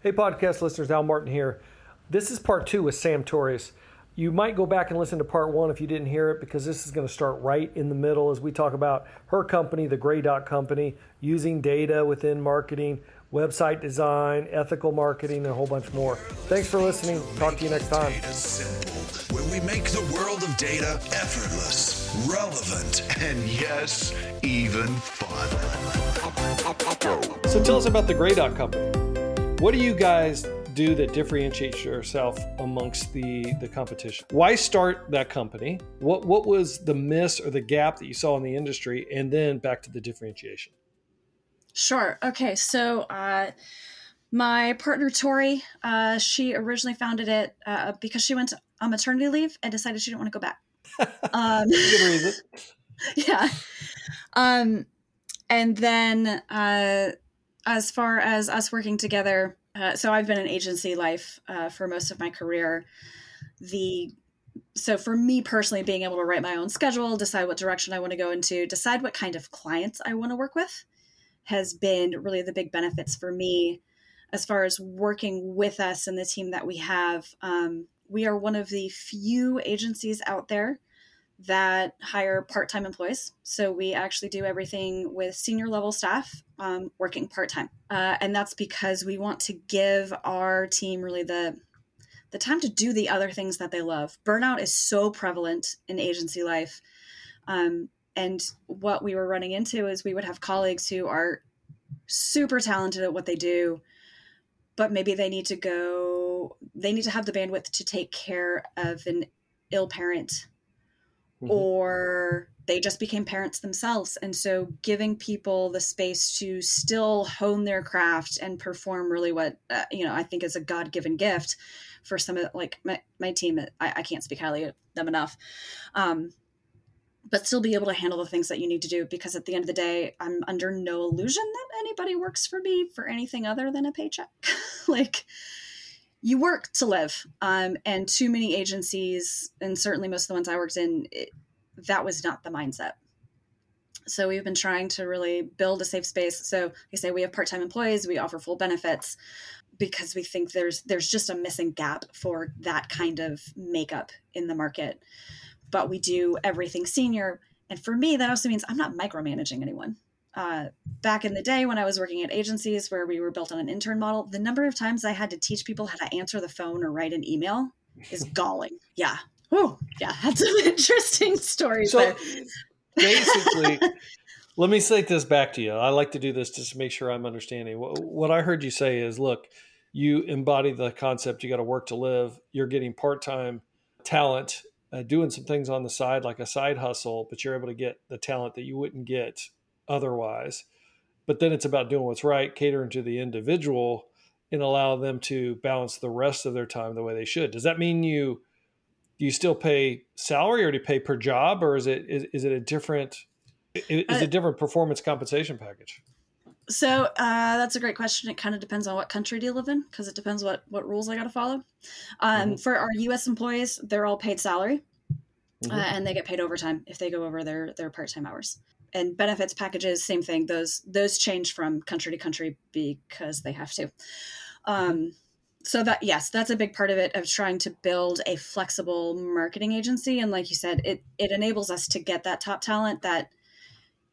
Hey, podcast listeners, Al Martin here. This is part two with Sam Torres. You might go back and listen to part one if you didn't hear it because this is going to start right in the middle as we talk about her company, the Gray Dot Company, using data within marketing, website design, ethical marketing, and a whole bunch more. Thanks for listening. Talk to you next time. Where we make the world of data effortless, relevant, and yes, even fun. So tell us about the Gray Dot Company. What do you guys do that differentiates yourself amongst the the competition? Why start that company? What what was the miss or the gap that you saw in the industry, and then back to the differentiation? Sure. Okay. So, uh, my partner Tori, uh, she originally founded it uh, because she went on maternity leave and decided she didn't want to go back. Um, Good reason. yeah. Um, and then, uh, as far as us working together, uh, so I've been in agency life uh, for most of my career. The so for me personally, being able to write my own schedule, decide what direction I want to go into, decide what kind of clients I want to work with, has been really the big benefits for me as far as working with us and the team that we have. Um, we are one of the few agencies out there that hire part time employees. So we actually do everything with senior level staff um, working part time. Uh, and that's because we want to give our team really the the time to do the other things that they love. Burnout is so prevalent in agency life. Um, and what we were running into is we would have colleagues who are super talented at what they do, but maybe they need to go, they need to have the bandwidth to take care of an ill parent mm-hmm. or they just became parents themselves. And so giving people the space to still hone their craft and perform really what, uh, you know, I think is a God given gift for some of like my, my team. I, I can't speak highly of them enough. Um, but still be able to handle the things that you need to do because at the end of the day i'm under no illusion that anybody works for me for anything other than a paycheck like you work to live um, and too many agencies and certainly most of the ones i worked in it, that was not the mindset. So we've been trying to really build a safe space. So I say we have part-time employees we offer full benefits because we think there's there's just a missing gap for that kind of makeup in the market. But we do everything senior and for me that also means i'm not micromanaging anyone uh, back in the day when I was working at agencies where we were built on an intern model, the number of times I had to teach people how to answer the phone or write an email is galling. Yeah. Whoa. Yeah. Had some interesting stories so, there. basically, let me say this back to you. I like to do this just to make sure I'm understanding. What I heard you say is look, you embody the concept you got to work to live. You're getting part time talent, uh, doing some things on the side, like a side hustle, but you're able to get the talent that you wouldn't get otherwise. But then it's about doing what's right, catering to the individual, and allow them to balance the rest of their time the way they should. Does that mean you you still pay salary or do you pay per job, or is it is, is it a different is it a uh, different performance compensation package? So uh, that's a great question. It kind of depends on what country do you live in, because it depends what what rules I got to follow. Um, mm-hmm. For our U.S. employees, they're all paid salary, mm-hmm. uh, and they get paid overtime if they go over their their part time hours and benefits packages same thing those those change from country to country because they have to um, so that yes that's a big part of it of trying to build a flexible marketing agency and like you said it it enables us to get that top talent that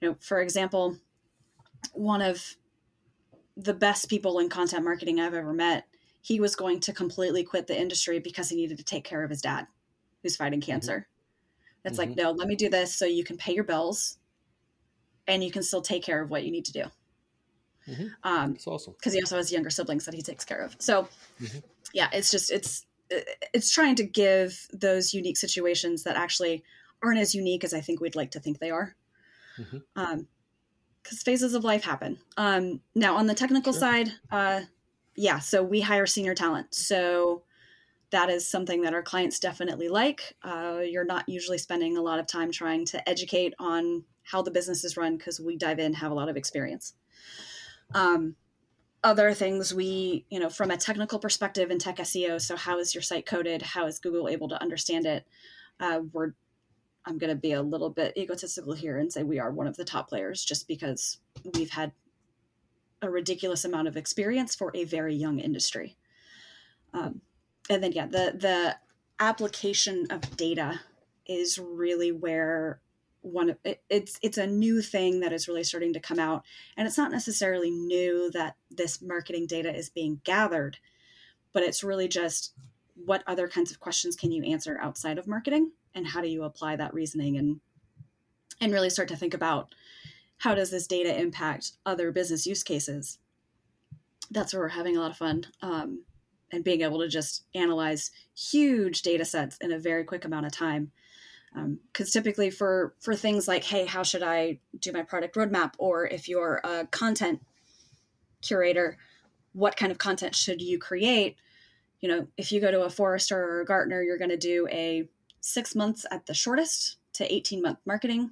you know for example one of the best people in content marketing i've ever met he was going to completely quit the industry because he needed to take care of his dad who's fighting mm-hmm. cancer mm-hmm. it's mm-hmm. like no let me do this so you can pay your bills and you can still take care of what you need to do. Mm-hmm. Um, That's awesome. Because he also has younger siblings that he takes care of. So, mm-hmm. yeah, it's just it's it's trying to give those unique situations that actually aren't as unique as I think we'd like to think they are. Mm-hmm. Um, because phases of life happen. Um, now on the technical sure. side, uh, yeah, so we hire senior talent. So that is something that our clients definitely like. Uh, you're not usually spending a lot of time trying to educate on how the business is run because we dive in, have a lot of experience. Um, other things we, you know, from a technical perspective in tech SEO. So, how is your site coded? How is Google able to understand it? Uh, we're, I'm going to be a little bit egotistical here and say we are one of the top players just because we've had a ridiculous amount of experience for a very young industry. Um, and then yeah, the the application of data is really where one of it, it's it's a new thing that is really starting to come out and it's not necessarily new that this marketing data is being gathered but it's really just what other kinds of questions can you answer outside of marketing and how do you apply that reasoning and and really start to think about how does this data impact other business use cases? That's where we're having a lot of fun um, and being able to just analyze huge data sets in a very quick amount of time because um, typically for for things like hey how should i do my product roadmap? Or if you're a content curator what kind of content should you create? You know if you go to a forrester or a gartner you're going to do a six months at the shortest to 18 month marketing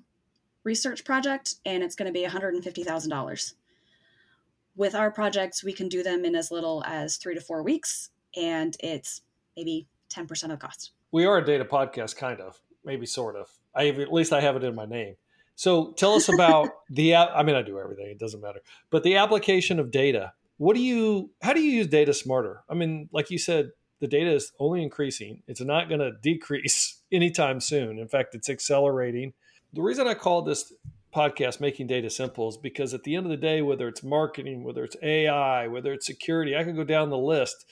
research project and it's going to be $150000 with our projects we can do them in as little as three to four weeks and it's maybe 10% of the cost. We are a data podcast kind of maybe sort of. I at least I have it in my name. So tell us about the. I mean, I do everything. It doesn't matter. But the application of data. What do you? How do you use data smarter? I mean, like you said, the data is only increasing. It's not going to decrease anytime soon. In fact, it's accelerating. The reason I called this podcast "Making Data Simple" is because at the end of the day, whether it's marketing, whether it's AI, whether it's security, I can go down the list.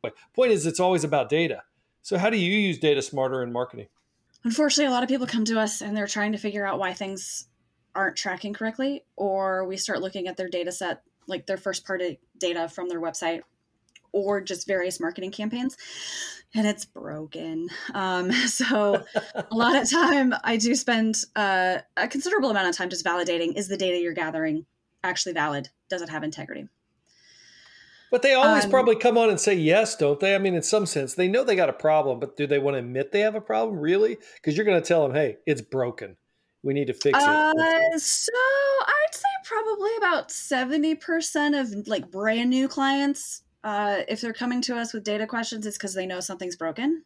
But point is, it's always about data. So, how do you use data smarter in marketing? Unfortunately, a lot of people come to us and they're trying to figure out why things aren't tracking correctly, or we start looking at their data set, like their first party data from their website, or just various marketing campaigns, and it's broken. Um, so, a lot of time I do spend uh, a considerable amount of time just validating is the data you're gathering actually valid? Does it have integrity? But they always um, probably come on and say yes, don't they? I mean, in some sense, they know they got a problem, but do they want to admit they have a problem, really? Because you're going to tell them, hey, it's broken. We need to fix uh, it. So I'd say probably about 70% of like brand new clients, uh, if they're coming to us with data questions, it's because they know something's broken.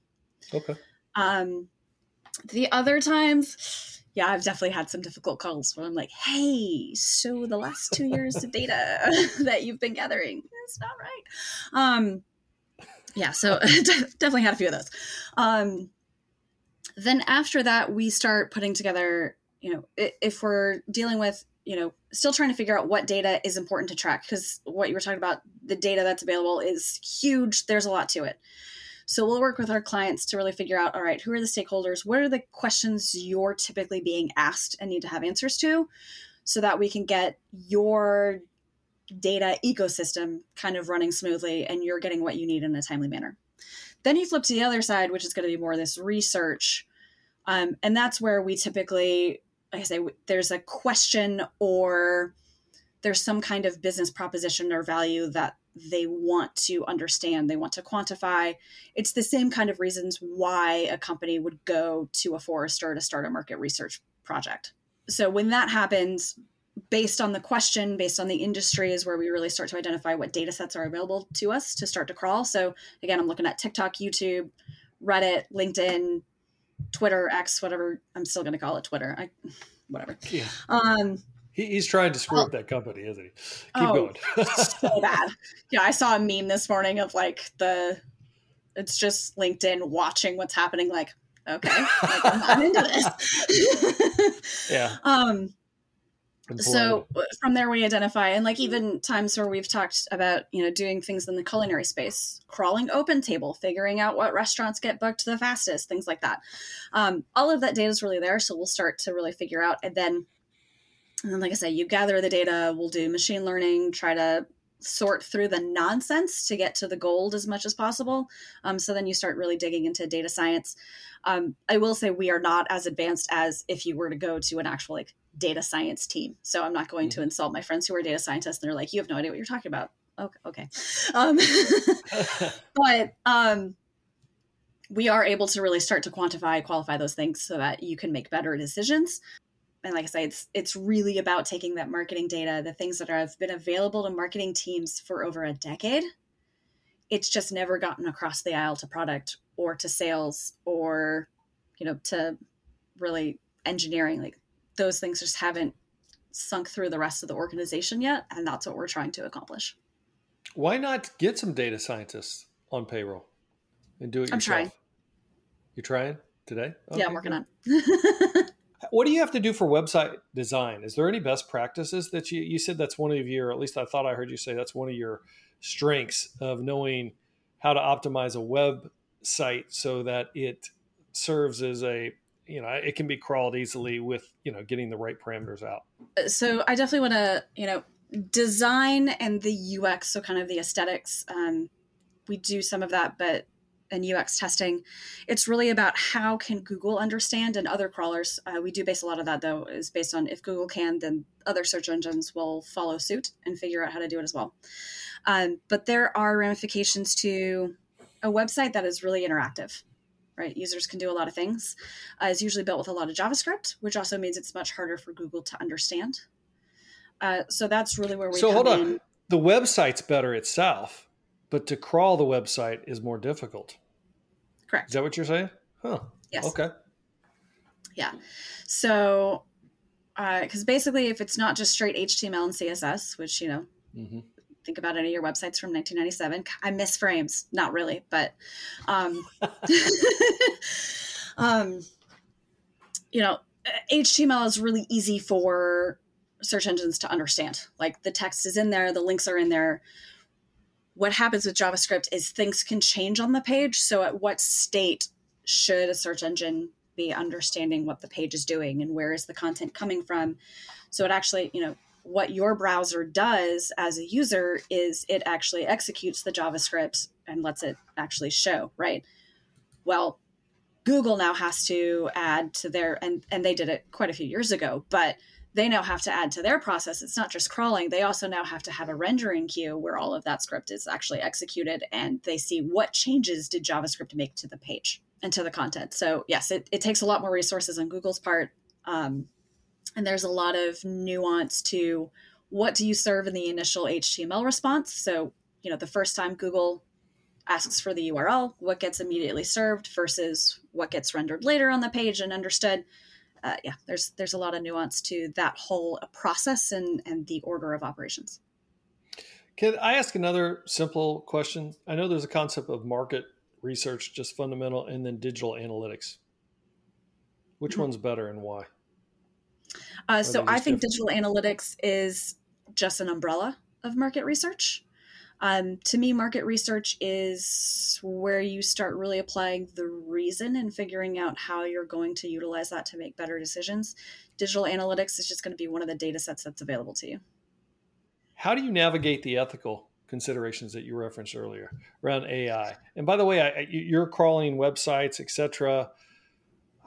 Okay. Um, the other times, yeah, I've definitely had some difficult calls where I'm like, hey, so the last two years of data that you've been gathering, it's not right. Um, yeah, so definitely had a few of those. Um, then after that, we start putting together, you know, if we're dealing with, you know, still trying to figure out what data is important to track, because what you were talking about, the data that's available is huge. There's a lot to it. So we'll work with our clients to really figure out all right, who are the stakeholders? What are the questions you're typically being asked and need to have answers to so that we can get your data ecosystem kind of running smoothly and you're getting what you need in a timely manner. Then you flip to the other side, which is going to be more of this research. Um, and that's where we typically, like I say, there's a question or there's some kind of business proposition or value that they want to understand, they want to quantify. It's the same kind of reasons why a company would go to a Forrester to start a market research project. So when that happens, based on the question, based on the industry, is where we really start to identify what data sets are available to us to start to crawl. So again, I'm looking at TikTok, YouTube, Reddit, LinkedIn, Twitter, X, whatever. I'm still going to call it Twitter. I, whatever. Yeah. Um, he, he's trying to screw oh. up that company, isn't he? Keep oh, going. so bad. Yeah, I saw a meme this morning of like the it's just LinkedIn watching what's happening. Like, okay, like, I'm, I'm into this. yeah. Um. So from there we identify, and like even times where we've talked about you know doing things in the culinary space, crawling OpenTable, figuring out what restaurants get booked the fastest, things like that. Um, all of that data is really there, so we'll start to really figure out, and then and then, like I said, you gather the data, we'll do machine learning, try to sort through the nonsense to get to the gold as much as possible. Um, so then you start really digging into data science. Um, I will say we are not as advanced as if you were to go to an actual like data science team. So I'm not going mm-hmm. to insult my friends who are data scientists and they're like, you have no idea what you're talking about. Okay. okay. Um, but um, we are able to really start to quantify, qualify those things so that you can make better decisions and like I say, it's it's really about taking that marketing data, the things that are, have been available to marketing teams for over a decade. It's just never gotten across the aisle to product or to sales or, you know, to really engineering. Like those things just haven't sunk through the rest of the organization yet, and that's what we're trying to accomplish. Why not get some data scientists on payroll and do it yourself? I'm trying. You're trying today? Okay, yeah, I'm working on. what do you have to do for website design? Is there any best practices that you you said that's one of your at least I thought I heard you say that's one of your strengths of knowing how to optimize a website so that it serves as a you know it can be crawled easily with you know getting the right parameters out so i definitely want to you know design and the ux so kind of the aesthetics um, we do some of that but in ux testing it's really about how can google understand and other crawlers uh, we do base a lot of that though is based on if google can then other search engines will follow suit and figure out how to do it as well um, but there are ramifications to a website that is really interactive right? Users can do a lot of things. Uh, it's usually built with a lot of JavaScript, which also means it's much harder for Google to understand. Uh, so that's really where we. So hold on, in. the website's better itself, but to crawl the website is more difficult. Correct. Is that what you're saying? Huh. Yes. Okay. Yeah. So, because uh, basically, if it's not just straight HTML and CSS, which you know, mm-hmm think about any of your websites from 1997. I miss frames, not really, but um, um, you know, HTML is really easy for search engines to understand. Like the text is in there, the links are in there. What happens with JavaScript is things can change on the page. So, at what state should a search engine be understanding what the page is doing and where is the content coming from? So, it actually, you know, what your browser does as a user is it actually executes the JavaScript and lets it actually show, right? Well, Google now has to add to their and and they did it quite a few years ago, but they now have to add to their process. It's not just crawling. They also now have to have a rendering queue where all of that script is actually executed and they see what changes did JavaScript make to the page and to the content. So yes, it, it takes a lot more resources on Google's part. Um, and there's a lot of nuance to what do you serve in the initial HTML response. So, you know, the first time Google asks for the URL, what gets immediately served versus what gets rendered later on the page and understood. Uh, yeah, there's there's a lot of nuance to that whole process and and the order of operations. Can I ask another simple question? I know there's a concept of market research, just fundamental, and then digital analytics. Which mm-hmm. one's better and why? Uh, so I think digital analytics is just an umbrella of market research. Um, to me, market research is where you start really applying the reason and figuring out how you're going to utilize that to make better decisions. Digital analytics is just going to be one of the data sets that's available to you. How do you navigate the ethical considerations that you referenced earlier around AI? And by the way, I, you're crawling websites, etc.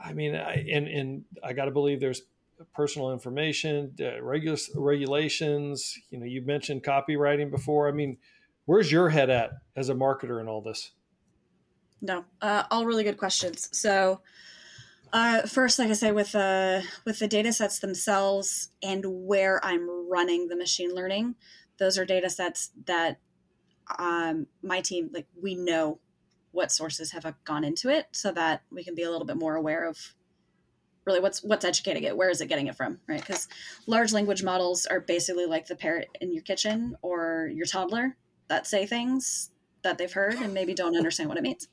I mean, I, and and I got to believe there's personal information, uh, regulations. You know, you mentioned copywriting before. I mean, where's your head at as a marketer in all this? No, uh, all really good questions. So, uh, first, like I say, with the uh, with the data sets themselves and where I'm running the machine learning, those are data sets that um, my team like we know what sources have gone into it, so that we can be a little bit more aware of really what's what's educating it where is it getting it from right because large language models are basically like the parrot in your kitchen or your toddler that say things that they've heard and maybe don't understand what it means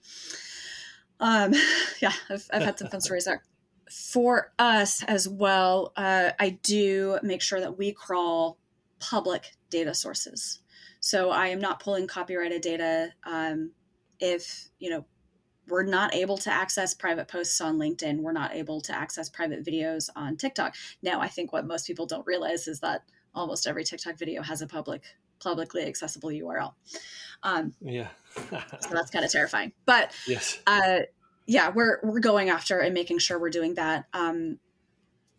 um yeah i've, I've had some fun stories there for us as well uh, i do make sure that we crawl public data sources so i am not pulling copyrighted data um, if you know we're not able to access private posts on LinkedIn. We're not able to access private videos on TikTok. Now, I think what most people don't realize is that almost every TikTok video has a public, publicly accessible URL. Um, yeah, so that's kind of terrifying. But yes, uh, yeah, we're we're going after and making sure we're doing that. Um,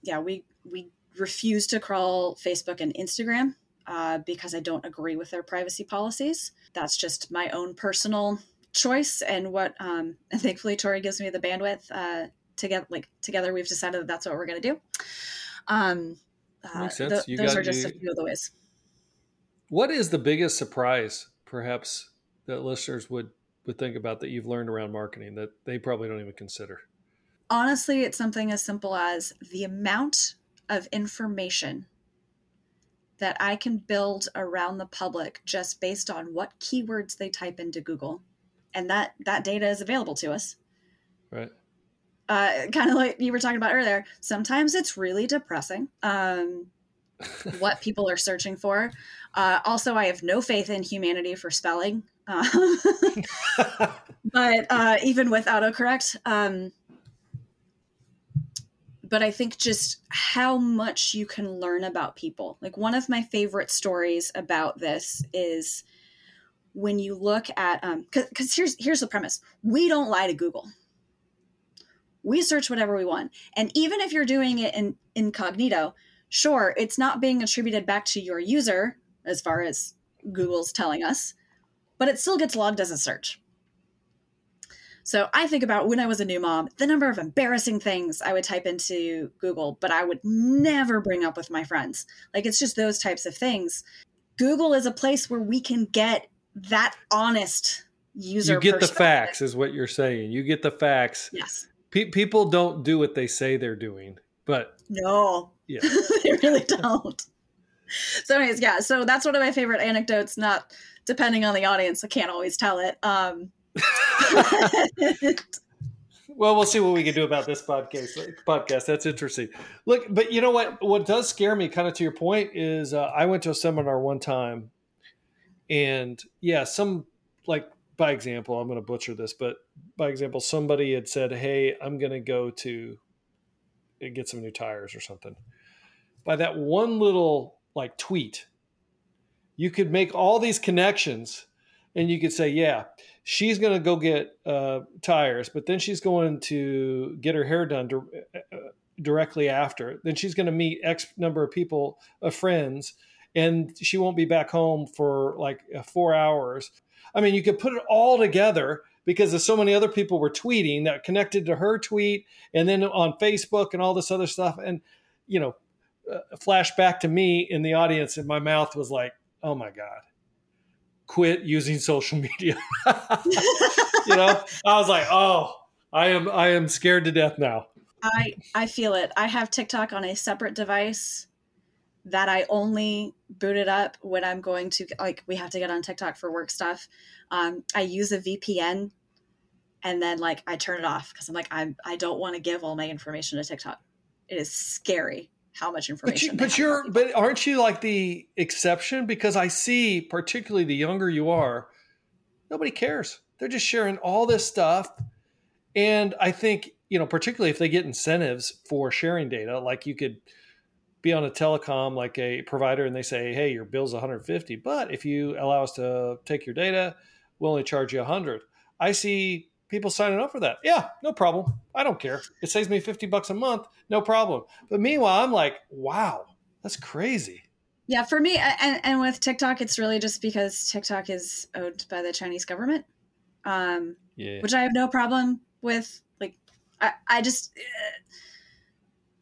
yeah, we we refuse to crawl Facebook and Instagram uh, because I don't agree with their privacy policies. That's just my own personal choice and what um and thankfully tori gives me the bandwidth uh to get like together we've decided that that's what we're going to do um uh, Makes sense. Th- those got, are just you, a few of the ways what is the biggest surprise perhaps that listeners would would think about that you've learned around marketing that they probably don't even consider honestly it's something as simple as the amount of information that I can build around the public just based on what keywords they type into Google. And that that data is available to us. Right. Uh, kind of like you were talking about earlier. Sometimes it's really depressing. Um, what people are searching for. Uh, also, I have no faith in humanity for spelling. Uh, but uh, even with autocorrect, um, but I think just how much you can learn about people. Like one of my favorite stories about this is when you look at um because here's here's the premise we don't lie to google we search whatever we want and even if you're doing it in incognito sure it's not being attributed back to your user as far as google's telling us but it still gets logged as a search so I think about when I was a new mom, the number of embarrassing things I would type into Google, but I would never bring up with my friends. Like it's just those types of things. Google is a place where we can get that honest user. You get the facts, is what you're saying. You get the facts. Yes. Pe- people don't do what they say they're doing, but no, yeah, they really don't. so, anyways, yeah. So that's one of my favorite anecdotes. Not depending on the audience, I can't always tell it. Um, well, we'll see what we can do about this podcast. Podcast that's interesting. Look, but you know what? What does scare me, kind of to your point, is uh, I went to a seminar one time, and yeah, some like by example, I'm going to butcher this, but by example, somebody had said, "Hey, I'm going to go to get some new tires or something." By that one little like tweet, you could make all these connections, and you could say, "Yeah." she's going to go get uh, tires, but then she's going to get her hair done di- uh, directly after. Then she's going to meet X number of people, of friends, and she won't be back home for like uh, four hours. I mean, you could put it all together because there's so many other people were tweeting that connected to her tweet, and then on Facebook and all this other stuff, and you know, flash back to me in the audience, and my mouth was like, "Oh my god." quit using social media. you know, I was like, oh, I am I am scared to death now. I I feel it. I have TikTok on a separate device that I only boot it up when I'm going to like we have to get on TikTok for work stuff. Um, I use a VPN and then like I turn it off because I'm like I'm I don't want to give all my information to TikTok. It is scary how much information. But, you, but you're, but aren't you like the exception? Because I see, particularly the younger you are, nobody cares. They're just sharing all this stuff, and I think you know, particularly if they get incentives for sharing data, like you could be on a telecom like a provider, and they say, "Hey, your bill's 150, but if you allow us to take your data, we'll only charge you 100." I see people signing up for that. Yeah, no problem. I don't care. It saves me 50 bucks a month. No problem. But meanwhile, I'm like, wow, that's crazy. Yeah, for me, and, and with TikTok, it's really just because TikTok is owned by the Chinese government, um, yeah. which I have no problem with. Like, I, I just, uh,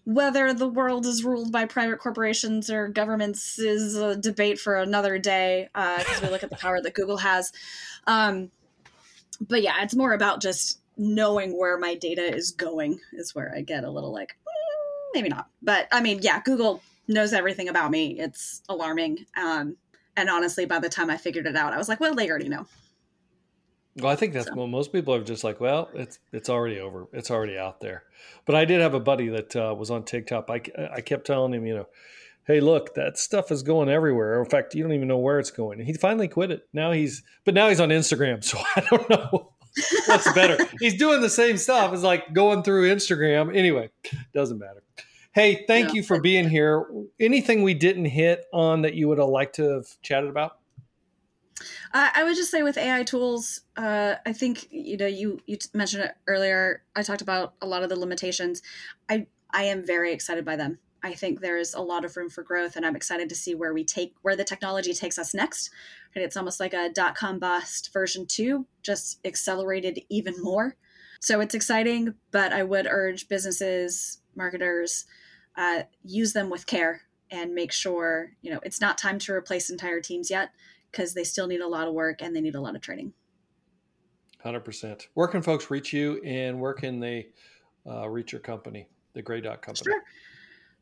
whether the world is ruled by private corporations or governments is a debate for another day because uh, we look at the power that Google has. Um, but yeah, it's more about just knowing where my data is going is where I get a little like mm, maybe not. But I mean, yeah, Google knows everything about me. It's alarming. Um, and honestly, by the time I figured it out, I was like, well, they already know. Well, I think that's so. well, most people are just like, well, it's it's already over, it's already out there. But I did have a buddy that uh, was on TikTok. I I kept telling him, you know, hey, look, that stuff is going everywhere. In fact, you don't even know where it's going. And he finally quit it. Now he's, but now he's on Instagram. So I don't know what's better. he's doing the same stuff. It's like going through Instagram. Anyway, doesn't matter. Hey, thank no. you for being here. Anything we didn't hit on that you would have liked to have chatted about? Uh, I would just say with AI tools, uh, I think you know you you mentioned it earlier. I talked about a lot of the limitations. I I am very excited by them. I think there's a lot of room for growth, and I'm excited to see where we take where the technology takes us next. And it's almost like a dot com bust version two, just accelerated even more. So it's exciting, but I would urge businesses, marketers, uh, use them with care and make sure you know it's not time to replace entire teams yet because they still need a lot of work and they need a lot of training. Hundred percent. Where can folks reach you, and where can they uh, reach your company, the Gray Dot Company? Sure.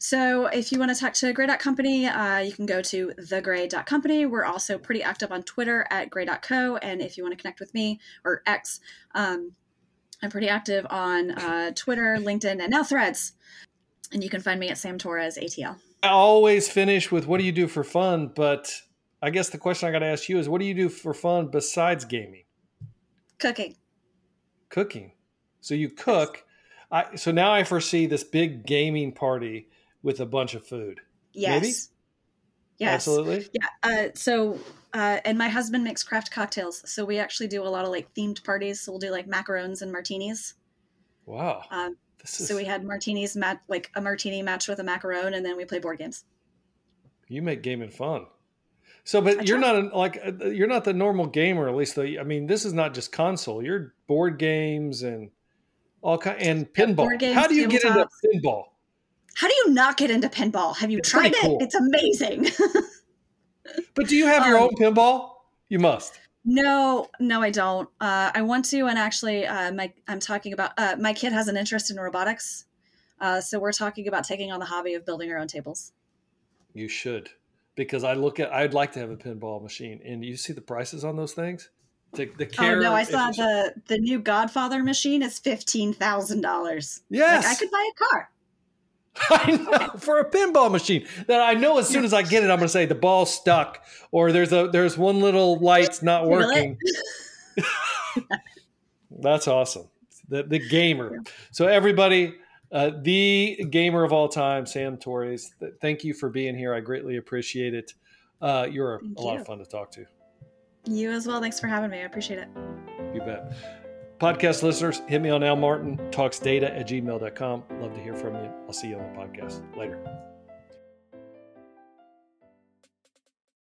So if you want to talk to Gray Gray.company, uh, you can go to thegray.company. We're also pretty active on Twitter at gray.co. And if you want to connect with me or X, um, I'm pretty active on uh, Twitter, LinkedIn, and now Threads. And you can find me at Sam Torres ATL. I always finish with what do you do for fun? But I guess the question I got to ask you is what do you do for fun besides gaming? Cooking. Cooking. So you cook. I, so now I foresee this big gaming party with a bunch of food. Yes. Maybe? Yes. Absolutely. Yeah. Uh, so, uh, and my husband makes craft cocktails. So we actually do a lot of like themed parties. So we'll do like macarons and martinis. Wow. Um, is, so we had martinis, mat- like a martini match with a macaron, and then we play board games. you make gaming fun. So, but I you're try. not a, like uh, you're not the normal gamer. At least, though. I mean, this is not just console. You're board games and all kind and pinball. games, How do you get into pinball? How do you not get into pinball? Have you It's tried it? cool. It's amazing. But do you have your Um, own pinball? You must. no, no, I don't. Uh, I want to, and actually, uh, my I'm talking about. Uh, my kid has an interest in robotics, uh, so we're talking about taking on the hobby of building our own tables. You should, because I look at. I'd like to have a pinball machine, and you see the prices on those things. The, the care. oh no, I saw the the new Godfather machine is fifteen thousand dollars. Yes, like I could buy a car. I know for a pinball machine that I know as soon as I get it, I'm going to say the ball's stuck, or there's a there's one little light's not working. That's awesome. The the gamer. So everybody, uh, the gamer of all time, Sam Torres. th- Thank you for being here. I greatly appreciate it. Uh, you're a, Thank a lot of fun to talk to. You as well. Thanks for having me. I appreciate it. You bet. Podcast listeners, hit me on Al Martin, talksdata at gmail.com. Love to hear from you. I'll see you on the podcast. Later.